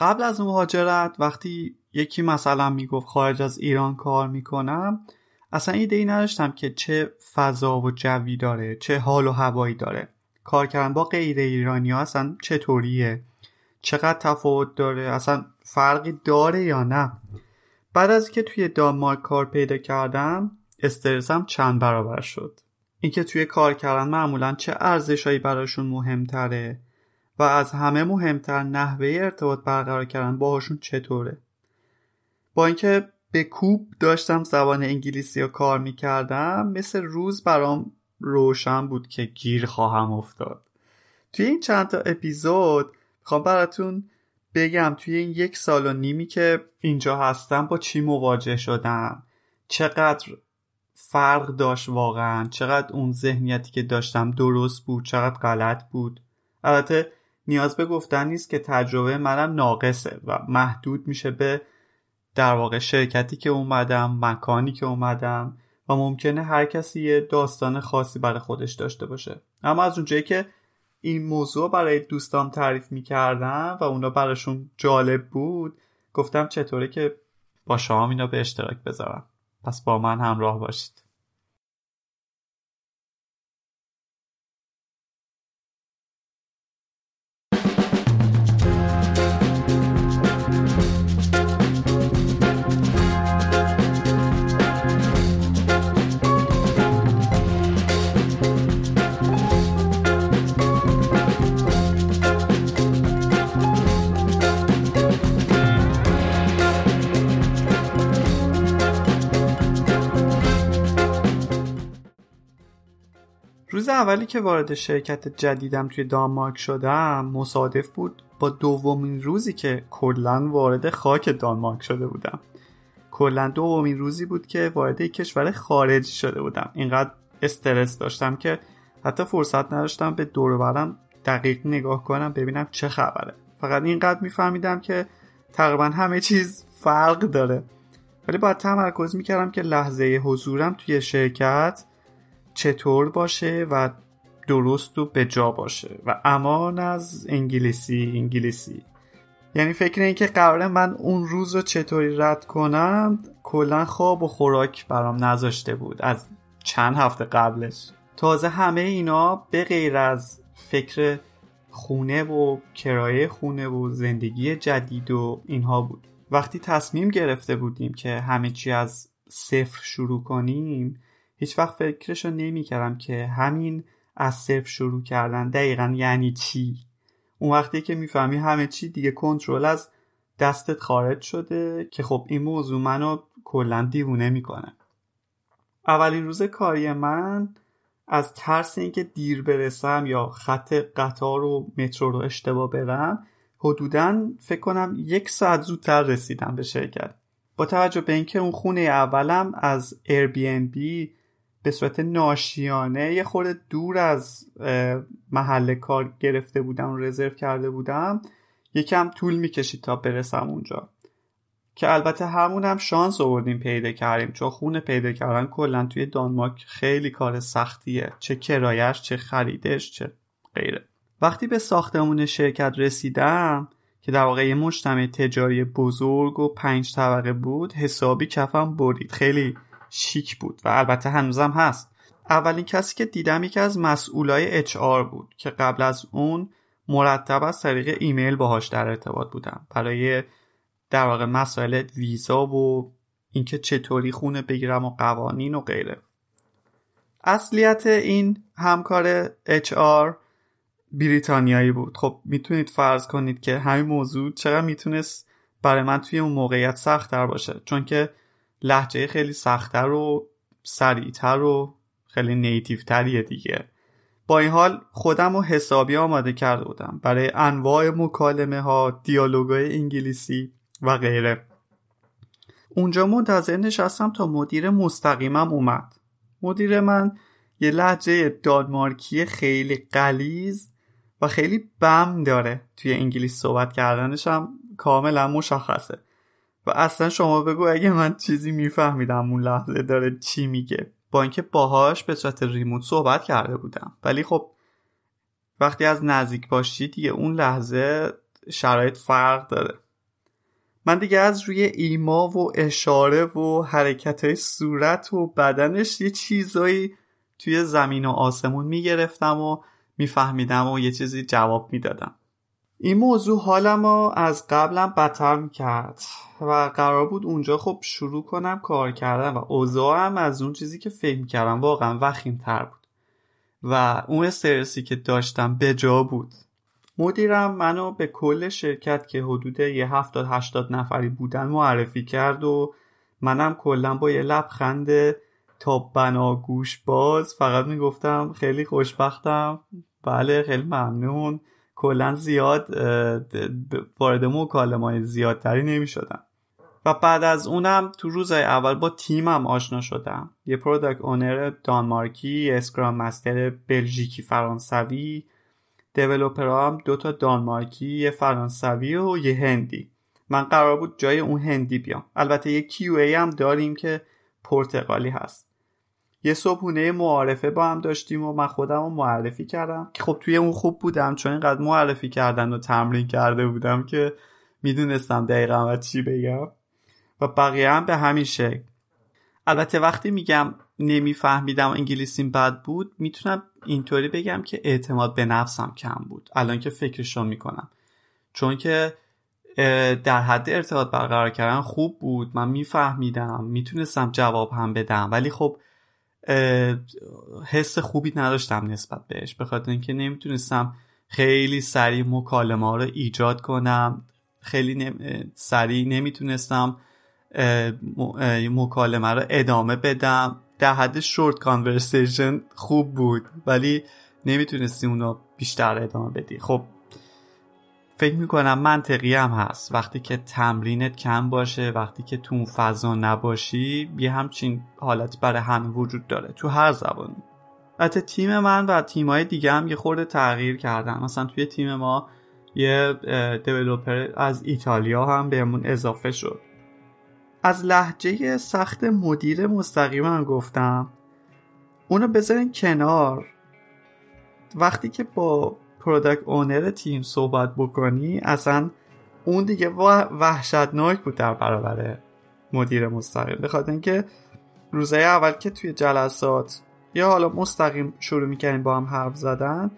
قبل از مهاجرت وقتی یکی مثلا می‌گفت خارج از ایران کار می‌کنم اصلا ایده ای نداشتم که چه فضا و جوی داره چه حال و هوایی داره. کار کردن با غیر ایرانی ها اصلا چطوریه؟ چقدر تفاوت داره؟ اصلا فرقی داره یا نه؟ بعد از که توی دانمارک کار پیدا کردم استرسم چند برابر شد. اینکه توی کار کردن معمولا چه ارزشهایی براشون مهمتره؟ و از همه مهمتر نحوه ارتباط برقرار کردن باهاشون چطوره؟ با اینکه به کوب داشتم زبان انگلیسی رو کار می‌کردم مثل روز برام روشن بود که گیر خواهم افتاد. توی این چند تا اپیزود می‌خوام براتون بگم توی این یک سال و نیمی که اینجا هستم با چی مواجه شدم. چقدر فرق داشت واقعا؟ چقدر اون ذهنیتی که داشتم درست بود؟ چقدر غلط بود؟ البته نیاز به گفتن نیست که تجربه منم ناقصه و محدود میشه به در واقع شرکتی که اومدم مکانی که اومدم و ممکنه هر کسی یه داستان خاصی برای خودش داشته باشه. اما از اونجایی که این موضوع برای دوستام تعریف می‌کردم و اونا براشون جالب بود گفتم چطوره که با شما اینا به اشتراک بذارم. پس با من همراه باشید. روز اولی که وارد شرکت جدیدم توی دانمارک شدم مصادف بود با دومین روزی که کلا وارد خاک دانمارک شده بودم. کلا دومین روزی بود که وارد کشور خارجی شده بودم. اینقدر استرس داشتم که حتی فرصت نداشتم به دور برم دقیق نگاه کنم ببینم چه خبره. فقط اینقدر میفهمیدم که تقریبا همه چیز فرق داره. ولی باید تمرکز می‌کردم که لحظه حضورم توی شرکت چطور باشه و درست و به جا باشه. و امان از انگلیسی انگلیسی. یعنی فکر این که قراره من اون روز رو چطوری رد کنم کلا خواب و خوراک برام نذاشته بود از چند هفته قبلش. تازه همه اینا به غیر از فکر خونه و کرایه خونه و زندگی جدید و اینها بود. وقتی تصمیم گرفته بودیم که همه چی از صفر شروع کنیم هیچ وقت فکرش رو نمی کردم که همین از صرف شروع کردن دقیقا یعنی چی. اون وقتی که می‌فهمی همه چی دیگه کنترل از دستت خارج شده که خب این موضوع منو کلا دیوونه می‌کنه. اولین روز کاری من از ترس اینکه دیر برسم یا خط قطار و مترو رو اشتباه برم حدودا فکر کنم یک ساعت زودتر رسیدم به شرکت. با توجه به اینکه اون خونه اولم از Airbnb به صورت ناشیانه یه خورده دور از محل کار گرفته بودم رزرو کرده بودم یکم طول می‌کشید تا برسم اونجا. که البته همون هم شانس آوردیم پیدا کردیم چون خونه پیدا کردن کلا توی دانمارک خیلی کار سختیه. چه کرایش چه خریدش چه غیره. وقتی به ساختمون شرکت رسیدم که در واقع یه مجتمع تجاری بزرگ و پنج طبقه بود حسابی کفم برید خیلی شیک بود و البته هنوزم هست. اولین کسی که دیدم یکی از مسئولای اچ آر بود که قبل از اون مرتب از طریق ایمیل باهاش در ارتباط بودم. برای در واقع مسائل ویزا و اینکه چطوری خونه بگیرم و قوانین و غیره. اصلیت این همکار HR بریتانیایی بود. خب می‌تونید فرض کنید که همین موضوع چقدر می‌تونست برای من توی اون موقعیت سخت تر باشه. چون که لحجه خیلی سختتر و سریعتر و خیلی نیتیو تریه دیگه. با این حال خودم رو حسابی آماده کرده بودم. برای انواع مکالمه ها دیالوگای انگلیسی و غیره. اونجا منتظر نشستم تا مدیر مستقیمم اومد. مدیر من یه لحجه دانمارکی خیلی قلیز و خیلی بم داره. توی انگلیس صحبت کردنش هم کاملا مشخصه. اصلا شما بگو اگه من چیزی میفهمیدم اون لحظه داره چی میگه. با اینکه باهاش به صورت ریموت صحبت کرده بودم. ولی خب وقتی از نزدیک باشی دیگه اون لحظه شرایط فرق داره. من دیگه از روی ایما و اشاره و حرکت های صورت و بدنش یه چیزایی توی زمین و آسمون می‌گرفتم و میفهمیدم و یه چیزی جواب می‌دادم. این موضوع حالم از قبلم بدتر می‌کرد و قرار بود اونجا خب شروع کنم کار کردن و اوضاعم از اون چیزی که فکر کردم واقعا وخیم تر بود. و اون استرسی که داشتم به جا بود. مدیرم منو به کل شرکت که حدود یه هفتاد هشتاد نفری بودن معرفی کرد و منم کلا با یه لبخند تا بناگوش باز فقط می‌گفتم خیلی خوشبختم. بله خیلی ممنون. کلا زیاد وارد مکالمه های زیادتری نمی شدم و بعد از اونم تو روزهای اول با تیمم آشنا شدم. یه product owner دانمارکی scrum master بلژیکی فرانسوی developer ها هم دوتا دانمارکی یه فرانسوی و یه هندی. من قرار بود جای اون هندی بیام. البته یه ای هم داریم که پرتغالی هست. یه صبحونه معارفه با هم داشتیم و من خودم رو معرفی کردم. که خب توی اون خوب بودم چون اینقدر معرفی کردن و تمرین کرده بودم که می‌دونستم دقیقا و چی بگم. و بقیه هم به همین شکل. البته وقتی میگم نمیفهمیدم انگلیسیم بد بود می‌تونم اینطوری بگم که اعتماد به نفسم کم بود. الان که فکرشو می‌کنم. چون که در حد ارتباط برقرار کردن خوب بود. من میفهمیدم. می‌تونستم جواب هم بدم. ولی خب حس خوبی نداشتم نسبت بهش. به خاطر اینکه نمی‌تونستم خیلی سریع مکالمه ها رو ایجاد کنم. خیلی سریع نمی‌تونستم مکالمه رو ادامه بدم. در حد شورت کانورسیشن خوب بود ولی نمی‌تونستی اونو بیشتر ادامه بدی. خب فکر می‌کنم منطقی هم هست. وقتی که تمرینت کم باشه وقتی که تو فضا نباشی یه همچین حالت برای همه وجود داره تو هر زبانی البته تیم من و تیمای دیگه هم یه خورده تغییر کردن. مثلا توی تیم ما یه دیولوپر از ایتالیا هم بهمون اضافه شد. از لحجه سخت مدیر مستقیم هم گفتم. اونو بذارین کنار. وقتی که با پرودکت اونر تیم صحبت بکنی اصلا اون دیگه وحشتناک بود در برابر مدیر مستقیم. بخاطر اینکه روزهای اول که توی جلسات یا حالا مستقیم شروع می‌کردیم با هم حرف زدن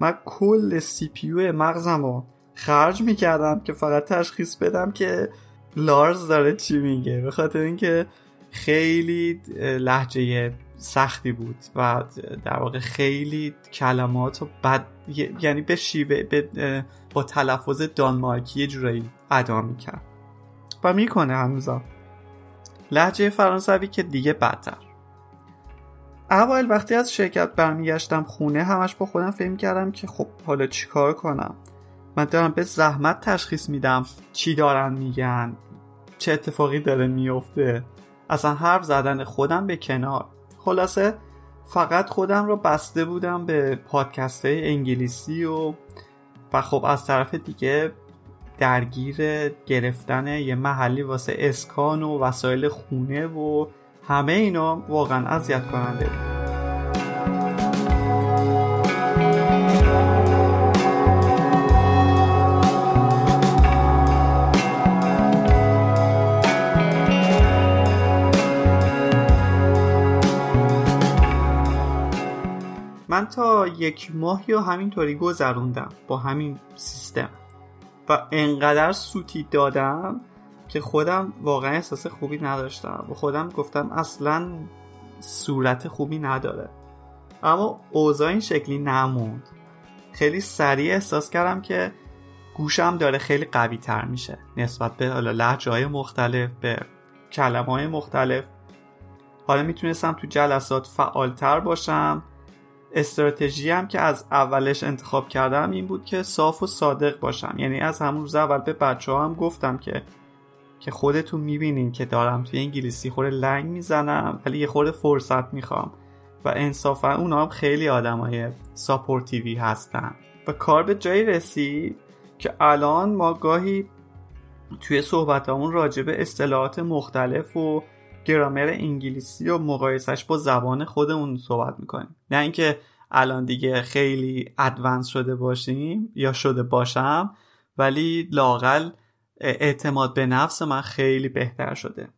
من کل سی پیو مغزم رو خرج می‌کردم که فقط تشخیص بدم که لارز داره چی میگه. به خاطر اینکه خیلی لحجه سختی بود و در واقع خیلی کلمات و بد یعنی به شیوه با تلفظ دانمارکی جورایی ادا می‌کرد. و می‌کنه هنوزا. لحجه فرانسوی که دیگه بدتر. اول وقتی از شرکت برمیگشتم خونه همش با خودم فکر کردم که خب حالا چیکار کنم. من دارم به زحمت تشخیص میدم چی دارن میگن چه اتفاقی داره میفته اصلا حرف زدن خودم به کنار. خلاصه فقط خودم رو بسته بودم به پادکست های انگلیسی و و خب از طرف دیگه درگیر گرفتن یه محلی واسه اسکان و وسایل خونه و همه اینا واقعا اذیت کننده بود. من تا یک ماهی و همینطوری گذروندم با همین سیستم. و انقدر سوتی دادم که خودم واقعا احساس خوبی نداشتم و خودم گفتم اصلا صورت خوبی نداره. اما اوضاع این شکلی نموند. خیلی سریع احساس کردم که گوشم داره خیلی قوی تر میشه. نسبت به حالا لحجه های مختلف به کلمه های مختلف. حالا می‌تونستم تو جلسات فعالتر باشم. استراتژی هم که از اولش انتخاب کردم این بود که صاف و صادق باشم. یعنی از همون روز اول به بچه هم گفتم که که خودتون می‌بینین که دارم توی انگلیسی خورده لنگ می‌زنم ولی یه خورده فرصت می‌خوام. و انصافا اونا هم خیلی آدم های ساپورتیوی هستن. و کار به جایی رسید که الان ما گاهی توی صحبتامون راجع به اصطلاحات مختلف و گرامر انگلیسی و مقایسش با زبان خودمون صحبت می‌کنیم. نه اینکه الان دیگه خیلی ادوانس شده باشیم یا شده باشم ولی لاقل اعتماد به نفس من خیلی بهتر شده.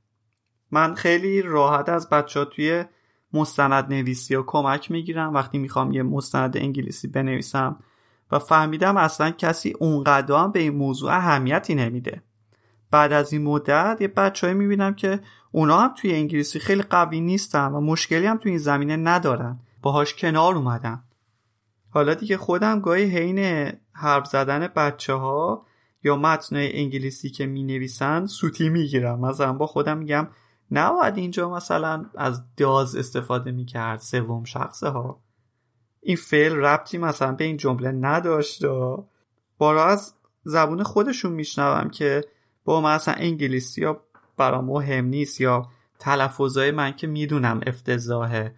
من خیلی راحت از بچه ها توی مستند نویسی و کمک می‌گیرم. وقتی می‌خوام یه مستند انگلیسی بنویسم و فهمیدم اصلا کسی اونقدر هم به این موضوع اهمیتی نمیده. بعد از این مدت یه بچه می‌بینم که اونا هم توی انگلیسی خیلی قوی نیستن و مشکلی هم توی این زمینه ندارن. باهاش کنار اومدن. حالا دیگه خودم گاهی حین حرف زدن بچه ها یا متن انگلیسی که می نویسن سوتی می‌گیرم. مثلا با خودم میگم نباید اینجا مثلا از داز استفاده می‌کرد سوم شخصه ها این فعل ربطی مثلا به این جمله نداشت. بارا از زبون خودشون میشنوم که با مثلا انگلیسی یا برام مهم نیست یا تلفظهای من که می‌دونم افتضاحه.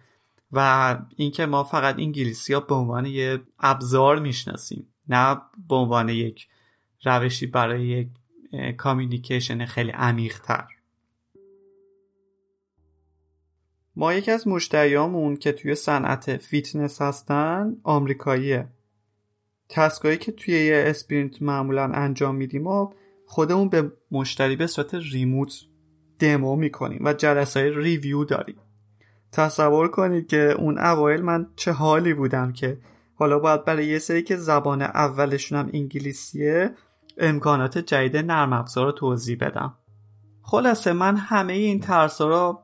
و اینکه ما فقط انگلیسی ها به عنوان یه ابزار می‌شناسیم نه به عنوان یک روشی برای یک کامیونیکیشن خیلی عمیق تر ما یکی از مشتریامون که توی صنعت فیتنس هستن آمریکاییه. task‌ هایی که توی یه sprint معمولا انجام میدیم و خودمون به مشتری به صورت remote demo می‌کنیم و جلسه review داریم. تصور کنید که اون اوایل من چه حالی بودم که حالا باید برای یه سری که زبان اولشون هم انگلیسیه امکانات جدید نرم افزار رو توضیح بدم. خلاصه من همه این ترس رو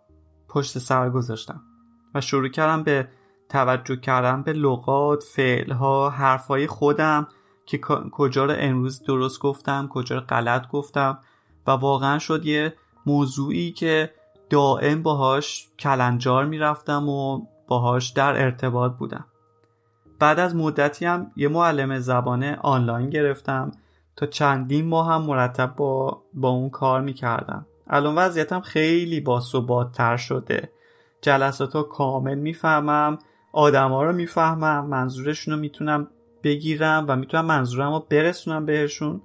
پشت سر گذاشتم و شروع کردم به توجه کردن به لغات، فعلها، حرفهای خودم که کجا رو امروز درست گفتم کجا رو غلط گفتم و واقعا شد یه موضوعی که دائم باهاش کلنجار می‌رفتم و باهاش در ارتباط بودم. بعد از مدتی هم یه معلم زبان آنلاین گرفتم تا چندین ماه هم مرتب با, با اون کار می‌کردم. الان وضعیتم خیلی با تر شده. جلسات ها کامل می‌فهمم آدما رو می‌فهمم منظورشون رو می‌تونم بگیرم و می‌تونم منظورم رو برسونم بهشون.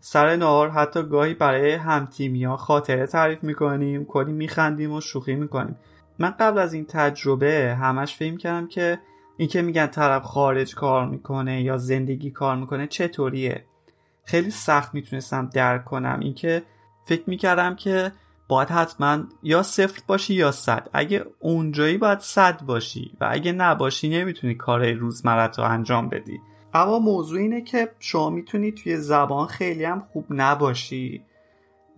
سر نهار حتی گاهی برای همتیمی ها خاطره تعریف می‌کنیم کلی میخندیم و شوخی می‌کنیم. من قبل از این تجربه همش فکر کردم که اینکه میگن طرف خارج کار می‌کنه یا زندگی کار می‌کنه چطوریه. خیلی سخت می‌تونستم درک کنم. اینکه فکر می‌کردم که باید حتما یا صفر باشی یا صد. اگه اونجایی باید صد باشی و اگه نباشی نمی‌تونی کارهای روزمرت رو انجام بدی. اما موضوع اینه که شما می‌تونی توی زبان خیلی هم خوب نباشی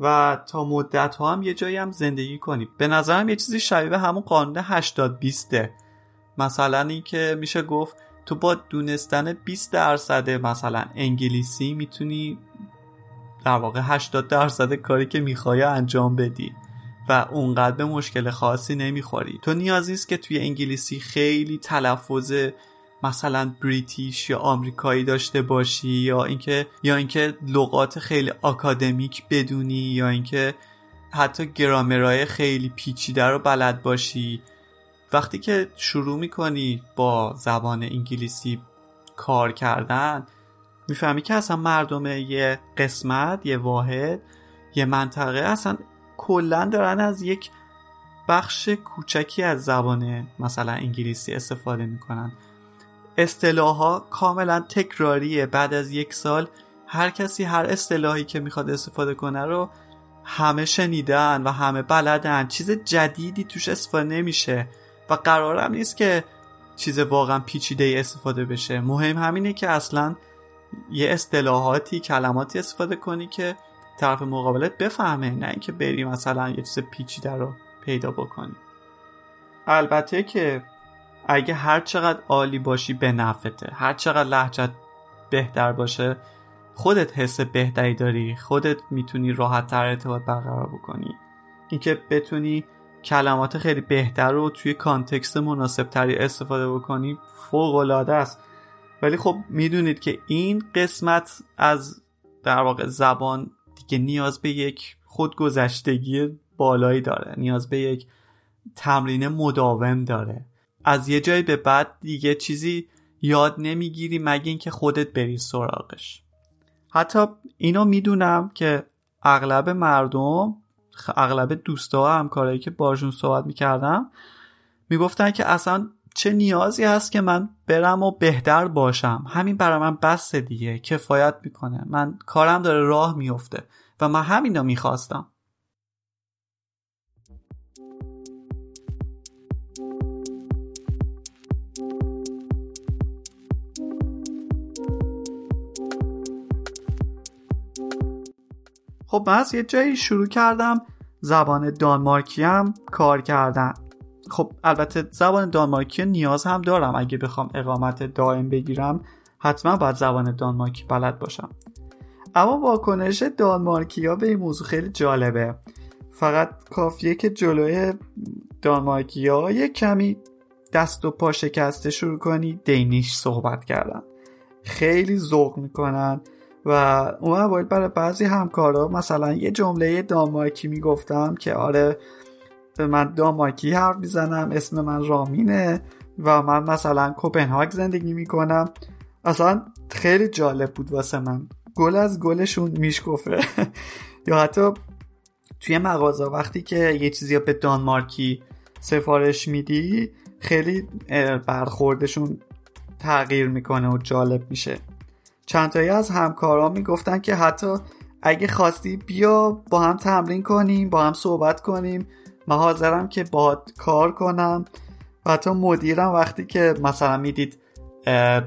و تا مدت ها هم یه جایی هم زندگی کنی. به نظرم یه چیزی شبیه همون قانون 80 20 مثلا اینکه میشه گفت تو با دونستن 20 درصد مثلا انگلیسی می‌تونی در واقع 80 درصد کاری که می‌خوای انجام بدی و اونقدر به مشکل خاصی نمی‌خوری. تو نیازی است که توی انگلیسی خیلی تلفظ مثلا بریتیش یا آمریکایی داشته باشی یا اینکه یا اینکه لغات خیلی آکادمیک بدونی یا اینکه حتی گرامرای خیلی پیچیده رو بلد باشی. وقتی که شروع می‌کنی با زبان انگلیسی کار کردن می‌فهمی که اصلا مردم یه قسمت یه واحد یه منطقه اصلا کلا دارن از یک بخش کوچکی از زبان مثلا انگلیسی استفاده می‌کنن. اصطلاحها کاملا تکراریه. بعد از یک سال هر کسی هر اصطلاحی که می‌خواد استفاده کنه رو همه شنیدن و همه بلدن. چیز جدیدی توش استفاده نمیشه و قرارم نیست که چیز واقعا پیچیده استفاده بشه. مهم همینه که اصلا یه اصطلاحاتی کلماتی استفاده کنی که طرف مقابلت بفهمه نه اینکه بری مثلا یه چیز پیچیده رو پیدا بکنی. البته که اگه هر چقدر عالی باشی به نفته هر چقدر لحجت بهتر باشه خودت حس بهتری داری خودت می‌تونی راحت تر ارتباط برقرار بکنی. اینکه بتونی کلمات خیلی بهتر رو توی کانتکست مناسب تری استفاده بکنی فوق العاده است. ولی خب می‌دونید که این قسمت از در واقع زبان دیگه نیاز به یک خودگذشتگی بالایی داره نیاز به یک تمرین مداوم داره. از یه جایی به بعد دیگه چیزی یاد نمی‌گیری مگه اینکه خودت بری سراغش. حتی اینو می‌دونم که اغلب مردم اغلب دوستا و همکارایی که باشون صحبت می‌کردم می‌گفتن که اصلا چه نیازی هست که من برم و بهتر باشم؟ همین برای من بس دیگه کفایت می‌کنه. من کارم داره راه میفته و من همین رو می‌خواستم. خب من از یه جایی شروع کردم. زبان دانمارکی هم کار کردن. خب البته زبان دانمارکی نیاز هم دارم. اگه بخوام اقامت دائم بگیرم حتما باید زبان دانمارکی بلد باشم. اما واکنش دانمارکی ها به این موضوع خیلی جالبه. فقط کافیه که جلوی دانمارکی ها یک کمی دست و پا شکسته شروع کنی دینیش صحبت کردن. خیلی ذوق می‌کنن و اون باید برای بعضی همکارا مثلا یه جمله دانمارکی می‌گفتم که آره من دانمارکی حرف می‌زنم اسم من رامینه و من مثلا کوپنهاگ زندگی می‌کنم. اصلا خیلی جالب بود واسه من. گل از گلشون میشکفه. یا حتی توی مغازه وقتی که یه چیزی به دانمارکی سفارش میدی خیلی برخوردشون تغییر می‌کنه و جالب میشه. چند تایی از همکارا می‌گفتن که حتی اگه خواستی بیا با هم تمرین کنیم با هم صحبت کنیم. من حاضرم که باهات کار کنم و حتی مدیرم وقتی که مثلا می‌دید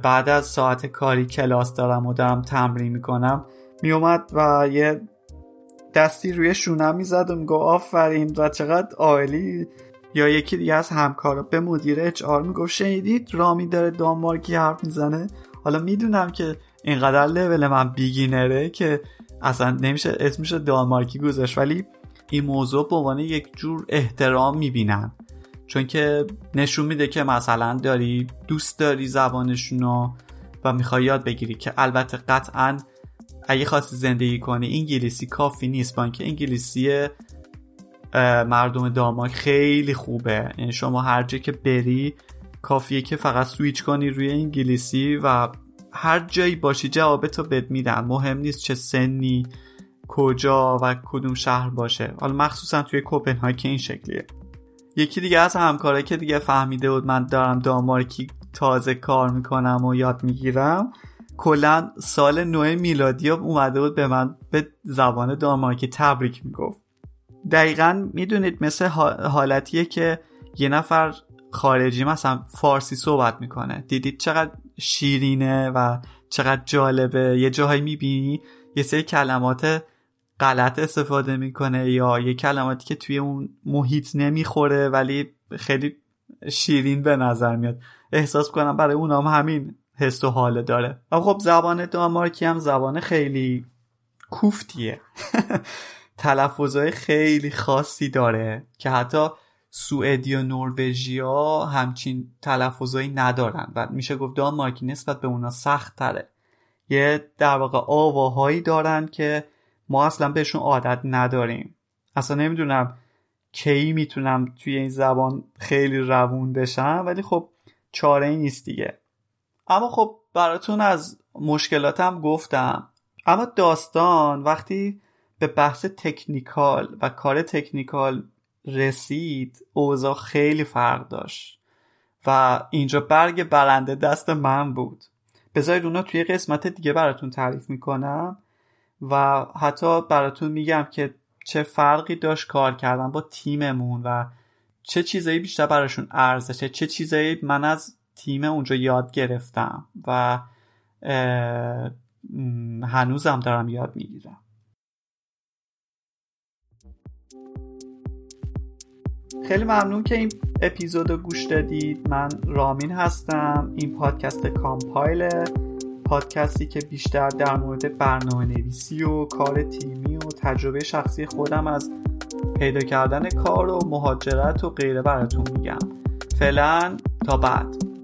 بعد از ساعت کاری کلاس دارم و دارم تمرین می‌کنم میومد و یه دستی روی شونم می‌زد و میگو آفرین و چقدر عالی. یا یکی دیگه از همکارا به مدیر اچ آر می‌گفت شنیدید رامی داره دانمارکی حرف می‌زنه؟ حالا می‌دونم که اینقدر لول من بیگینره که اصلا نمیشه اسمش دانمارکی گذاشت ولی این موضوع به عنوان یک جور احترام می‌بینن. چون که نشون میده که مثلا داری دوست داری زبانشونو و می‌خوای یاد بگیری که البته قطعا اگه خواستی زندگی کنی انگلیسی کافی نیست. با اینکه انگلیسی مردم دانمارک خیلی خوبه. یعنی شما هر جا که بری کافیه که فقط سویچ کنی روی انگلیسی و هر جایی باشی جواب تو بد میدن. مهم نیست چه سنی کجا و کدوم شهر باشه. حالا مخصوصا توی کوپنهاگ که این شکلیه. یکی دیگه از همکاره که دیگه فهمیده بود من دارم دانمارکی تازه کار می‌کنم و یاد می‌گیرم کلا سال نو میلادی اومده بود به من به زبان دانمارکی تبریک می‌گفت. دقیقا می‌دونید مثل حالتیه که یه نفر خارجی مثلا فارسی صحبت می‌کنه. دیدید چقدر شیرینه و چقدر جالبه. یه جاهایی می‌بینی یه سری کلمات غلط استفاده می‌کنه یا یه کلماتی که توی اون محیط نمی‌خوره ولی خیلی شیرین به نظر میاد. احساس کنم برای اونام همین حس و حاله داره. و خب زبان دانمارکی هم زبان خیلی کوفتیه. تلفظهای خیلی خاصی داره که حتی سوئدی و نروژیا همچین تلفظهایی ندارن و میشه گفت دانمارکی نسبت به اونا سخت تره یه در واقع آواهایی دارن که ما اصلا بهشون عادت نداریم. اصلا نمی‌دونم کی می‌تونم توی این زبان خیلی روون بشم ولی خب چاره ای نیست دیگه. اما خب براتون از مشکلاتم گفتم. اما داستان وقتی به بحث تکنیکال و کار تکنیکال رسید اوضاع خیلی فرق داشت. و اینجا برگ برنده دست من بود. بذارید اونا توی قسمت دیگه براتون تعریف می‌کنم. و حتی براتون میگم که چه فرقی داشت کار کردن با تیممون و چه چیزایی بیشتر براشون ارزشه چه چیزایی من از تیم اونجا یاد گرفتم و هنوزم دارم یاد می‌گیرم. خیلی ممنون که این اپیزود رو گوش دادید. من رامین هستم. این پادکست کامپایل پادکستی که بیشتر در مورد برنامه نویسی و کار تیمی و تجربه شخصی خودم از پیدا کردن کار و مهاجرت و غیره براتون میگم. فعلا تا بعد.